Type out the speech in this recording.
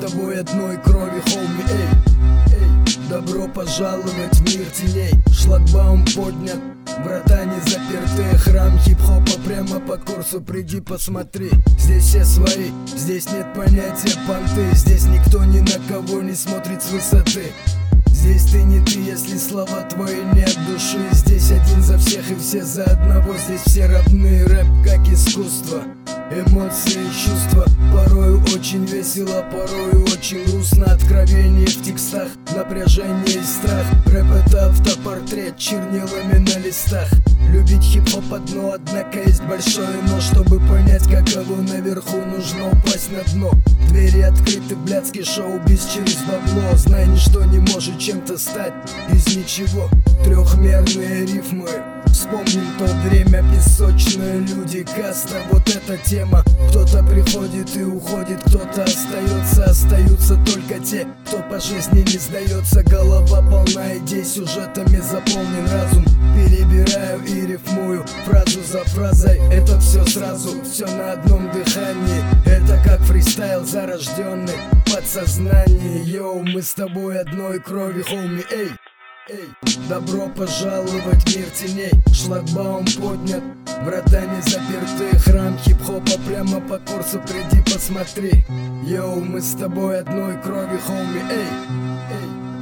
тобой одной крови, хоуми, эй, эй. Добро пожаловать в мир теней. Шлагбаум поднят, врата не заперты. Храм хип-хопа прямо по курсу, приди посмотри. Здесь все свои, здесь нет понятия понты. Здесь никто ни на кого не смотрит с высоты. Здесь ты не ты, если слова твои не от души. Здесь один за всех и все за одного. Здесь все родные, рэп как искусство Эмоции, чувства Порою очень весело, порою очень грустно. Откровение в текстах, напряжение и страх. Рэп это автопортрет чернилами на листах. Любить хип-хоп одно, однако есть большое но Чтобы понять, каково наверху, нужно упасть на дно. Двери открыты, блядский шоу-биз через бабло. Знай, ничто не может чем-то стать из ничего. Трехмерные рифмы. Вспомним то время, песочные люди, каста, вот эта тема. Кто-то приходит и уходит, кто-то остается. Остаются только те, кто по жизни не сдается. Голова полна идей, сюжетами заполнен разум. Перебираю и рифмую фразу за фразой. Это все сразу, все на одном дыхании. Это как фристайл зарожденный подсознание. Йоу, мы с тобой одной крови, хоуми, эй Эй, добро пожаловать в мир теней. Шлагбаум поднят, врата не заперты Храм хип-хопа прямо по курсу, приди посмотри. Йоу, мы с тобой одной крови, хоуми, эй, эй